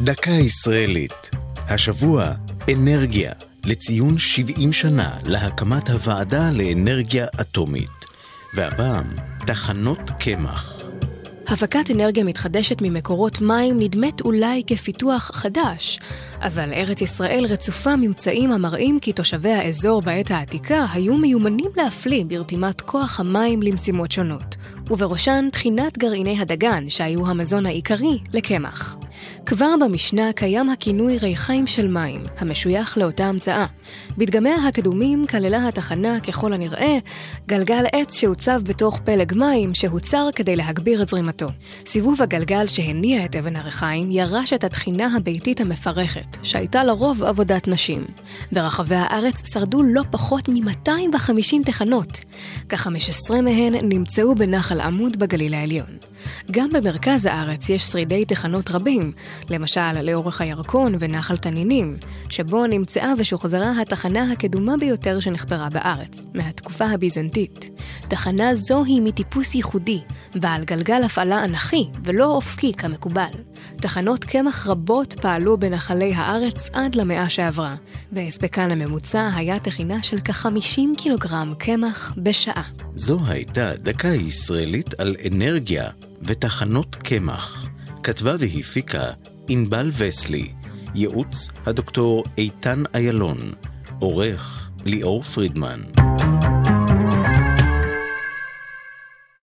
דקה ישראלית. השבוע, אנרגיה, לציון 70 שנה להקמת הוועדה לאנרגיה אטומית. והפעם, תחנות קמח. הפקת אנרגיה מתחדשת ממקורות מים נדמת אולי כפיתוח חדש, אבל ארץ ישראל רצופה ממצאים המראים כי תושבי האזור בעת העתיקה היו מיומנים להפליא ברתימת כוח המים למשימות שונות, ובראשן תחינת גרעיני הדגן, שהיו המזון העיקרי לקמח. כבר במשנה קיים הכינוי ריחיים של מים, המשוייך לאותה המצאה. בדגמיה הקדומים כללה התחנה, ככל הנראה, גלגל עץ שהוצב בתוך פלג מים, שהוצר כדי להגביר את זרימתו. סיבוב הגלגל שהניע את אבן הריחיים ירש את התחינה הביתית המפרכת, שהייתה לרוב עבודת נשים. ברחבי הארץ שרדו לא פחות מ-250 תחנות, כ-15 מהן נמצאו בנחל עמוד בגליל העליון. גם במרכז הארץ יש שרידי תחנות רבים, למשל לאורך הירקון ונחל תנינים, שבו נמצאה ושוחזרה התחנה הקדומה ביותר שנחפרה בארץ, מהתקופה הביזנטית. תחנה זו היא מטיפוס ייחודי, בעל גלגל הפעלה אנכי ולא אופקי כמקובל. תחנות קמח רבות פעלו בנחלי הארץ עד למאה שעברה, והספקן הממוצע היה טחינה של כ-50 קילוגרם קמח בשעה. זו הייתה דקה ישראלית על אנרגיה ותחנות קמח. כתבה והפיקה ענבל וסלי, ייעוץ הדוקטור איתן איילון, עורך ליאור פרידמן.